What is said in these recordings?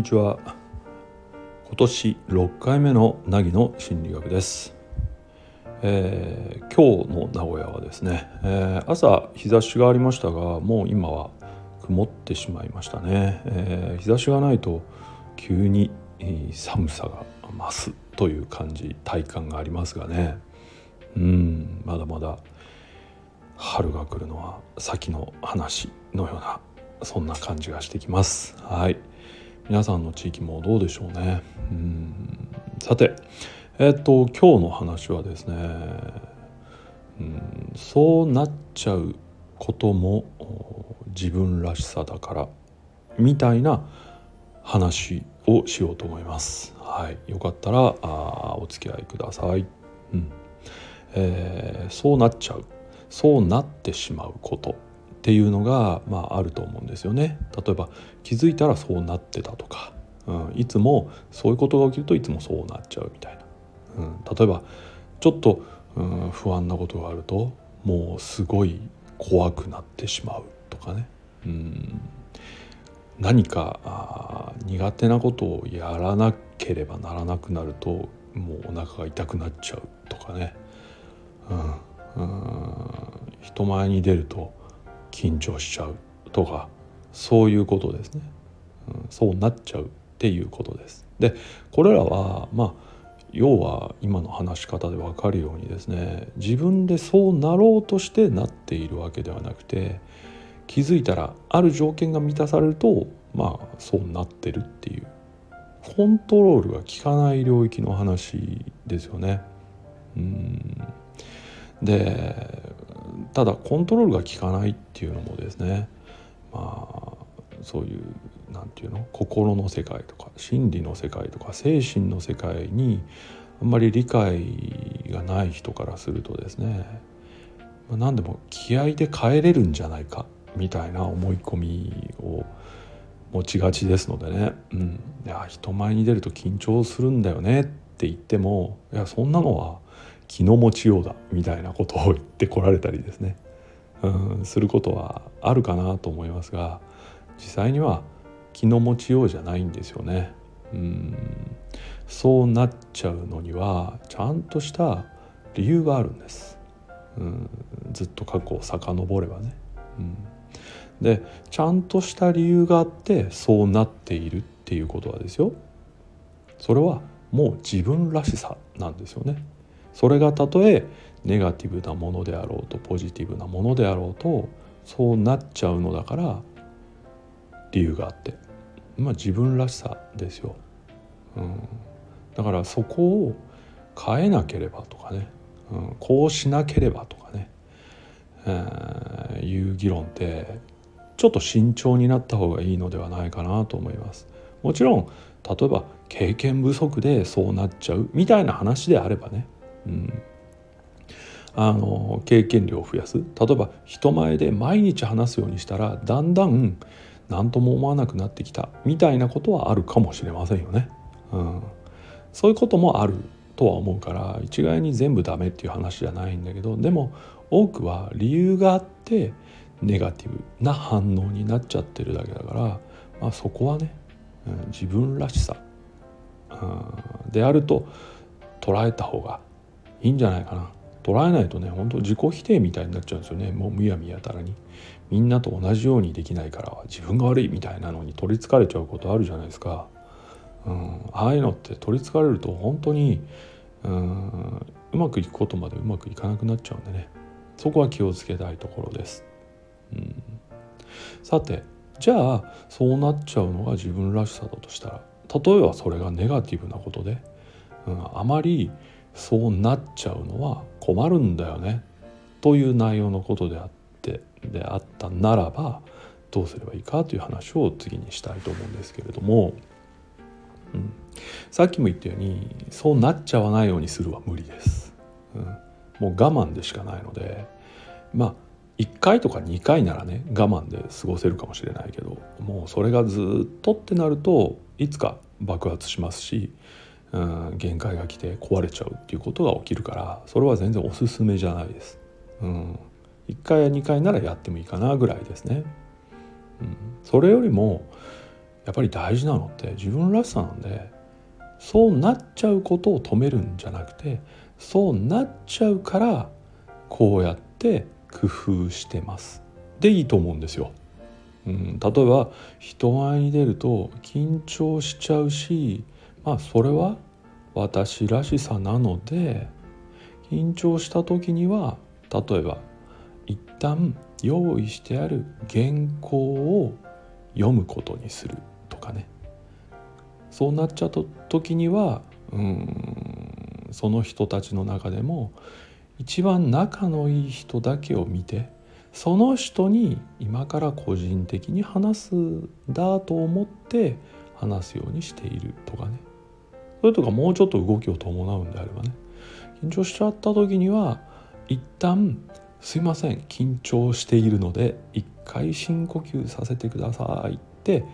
にちは。今年6回目の凪の心理学です、えー、今日の名古屋はですね、えー、朝日差しがありましたがもう今は曇ってしまいましたね、えー、日差しがないと急に寒さが増すという感じ体感がありますがね。うんまだまだ春が来るのは先の話のようなそんな感じがしてきます。はい。皆さんの地域もどうでしょうね。うん。さてえっ、と今日の話はですねうんそうなっちゃうことも自分らしさだからみたいな話をしようと思います。はい、よかったらあお付き合いください。うん。えー、そうなっちゃう。そうなってしまうこと。っていうのが、まあ、あると思うんですよね。例えば気づいたらそうなってたとか、うん、いつもそういうことが起きるといつもそうなっちゃうみたいな。うん、例えばちょっと、うん、不安なことがあるともうすごい怖くなってしまうとかね。うん何か苦手なことをやらなければならなくなるともうお腹が痛くなっちゃうとかね、うん、うん人前に出ると緊張しちゃうとかそういうことですね、うん、そうなっちゃうっていうことです。でこれらはまあ要は今の話し方で分かるようにですね自分でそうなろうとしてなっているわけではなくて気づいたらある条件が満たされるとまあそうなってるっていうコントロールが効かない領域の話ですよね。うんでただコントロールが効かないっていうのもですねまあそういう何て言うの？心の世界とか心理の世界とか精神の世界にあんまり理解がない人からするとですね何でも気合で変えれるんじゃないかみたいな思い込みを持ちがちですのでね、うん、いや人前に出ると緊張するんだよねって言ってもいやそんなのは気の持ちようだみたいなことを言ってこられたりですね、うん、することはあるかなと思いますが実際には気の持ちようじゃないんですよね。うん、そうなっちゃうのにはちゃんとした理由があるんです。うん、ずっと過去を遡ればね。うん、でちゃんとした理由があってそうなっているっていうことはですよそれはもう自分らしさなんですよね。それがたとえネガティブなものであろうとポジティブなものであろうとそうなっちゃうのだから理由があって。まあ自分らしさですよ、うん、だからそこを変えなければとかね、うん、こうしなければとかね、えー、いう議論ってちょっと慎重になった方がいいのではないかなと思います。もちろん例えば経験不足でそうなっちゃうみたいな話であればね。うん、あの経験量を増やす。例えば人前で毎日話すようにしたらだんだん何とも思わなくなってきた。みたいなことはあるかもしれませんよね。うん、そういうこともある。とは思うから一概に全部ダメっていう話じゃないんだけどでも多くは理由があってネガティブな反応になっちゃってるだけだから、まあ、そこはね、うん、自分らしさ、うん、であると捉えた方がいいんじゃないかな。捉えないとね本当自己否定みたいになっちゃうんですよね。もうむやみやたらに。みんなと同じようにできないから自分が悪いみたいなのに取りつかれちゃうことあるじゃないですか、うん、ああいうのって取りつかれると本当にうんうまくいくことまでうまくいかなくなっちゃうんでね。そこは気をつけたいところです、うん、さてじゃあそうなっちゃうのが自分らしさだとしたら例えばそれがネガティブなことで、うん、あまりそうなっちゃうのは困るんだよね。という内容のことであってであったならばどうすればいいかという話を次にしたいと思うんですけれども、うん、さっきも言ったようにそうなっちゃわないようにするは無理です。うん、もう我慢でしかないのでまあ1回とか2回ならね我慢で過ごせるかもしれないけどもうそれがずっとってなるといつか爆発しますしうん、限界が来て壊れちゃうっていうことが起きるからそれは全然おすすめじゃないです。うん、1回や2回ならやってもいいかなぐらいですね。うん、それよりもやっぱり大事なのって自分らしさなんでそうなっちゃうことを止めるんじゃなくてそうなっちゃうからこうやって工夫してますでいいと思うんですよ。うん、例えば人前に出ると緊張しちゃうしまあそれは私らしさなので緊張した時には例えば一旦用意してある原稿を読むことにするとかね。そうなっちゃった時にはうんその人たちの中でも一番仲のいい人だけを見てその人に今から個人的に話すんだと思って話すようにしているとかね。それとかもうちょっと動きを伴うんであればね。緊張しちゃった時には一旦すいません緊張しているので一回深呼吸させてくださいって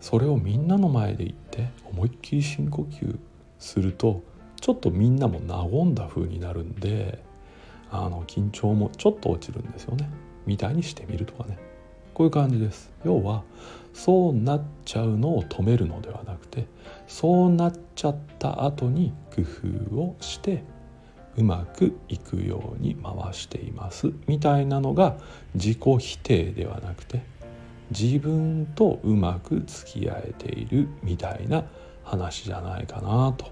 それをみんなの前で言って思いっきり深呼吸するとちょっとみんなも和んだ風になるんであの緊張もちょっと落ちるんですよね。みたいにしてみるとかね。こういう感じです。要はそうなっちゃうのを止めるのではなくてそうなっちゃった後に工夫をしてうまくいくように回していますみたいなのが自己否定ではなくて自分とうまく付き合えているみたいな話じゃないかなと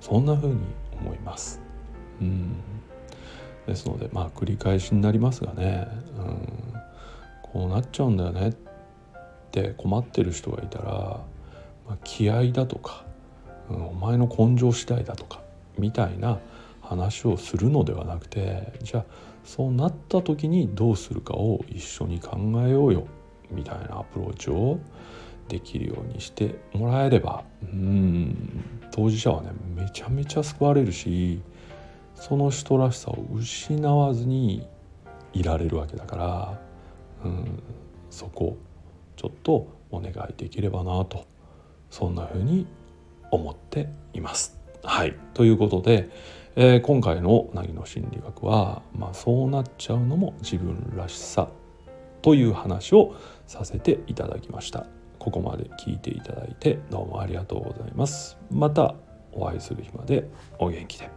そんな風に思います。うん。ですのでまあ繰り返しになりますがね、うん、こうなっちゃうんだよねって困ってる人がいたら、まあ、気合だとか、うん、お前の根性次第だとかみたいな話をするのではなくてじゃあそうなった時にどうするかを一緒に考えようよみたいなアプローチをできるようにしてもらえればうん当事者はねめちゃめちゃ救われるしその人らしさを失わずにいられるわけだから、うん、そこちょっとお願いできればなとそんな風に思っています。はい。ということで、えー、今回の凪の心理学は、まあ、そうなっちゃうのも自分らしさという話をさせていただきました。ここまで聞いていただいてどうもありがとうございます。またお会いする日までお元気で。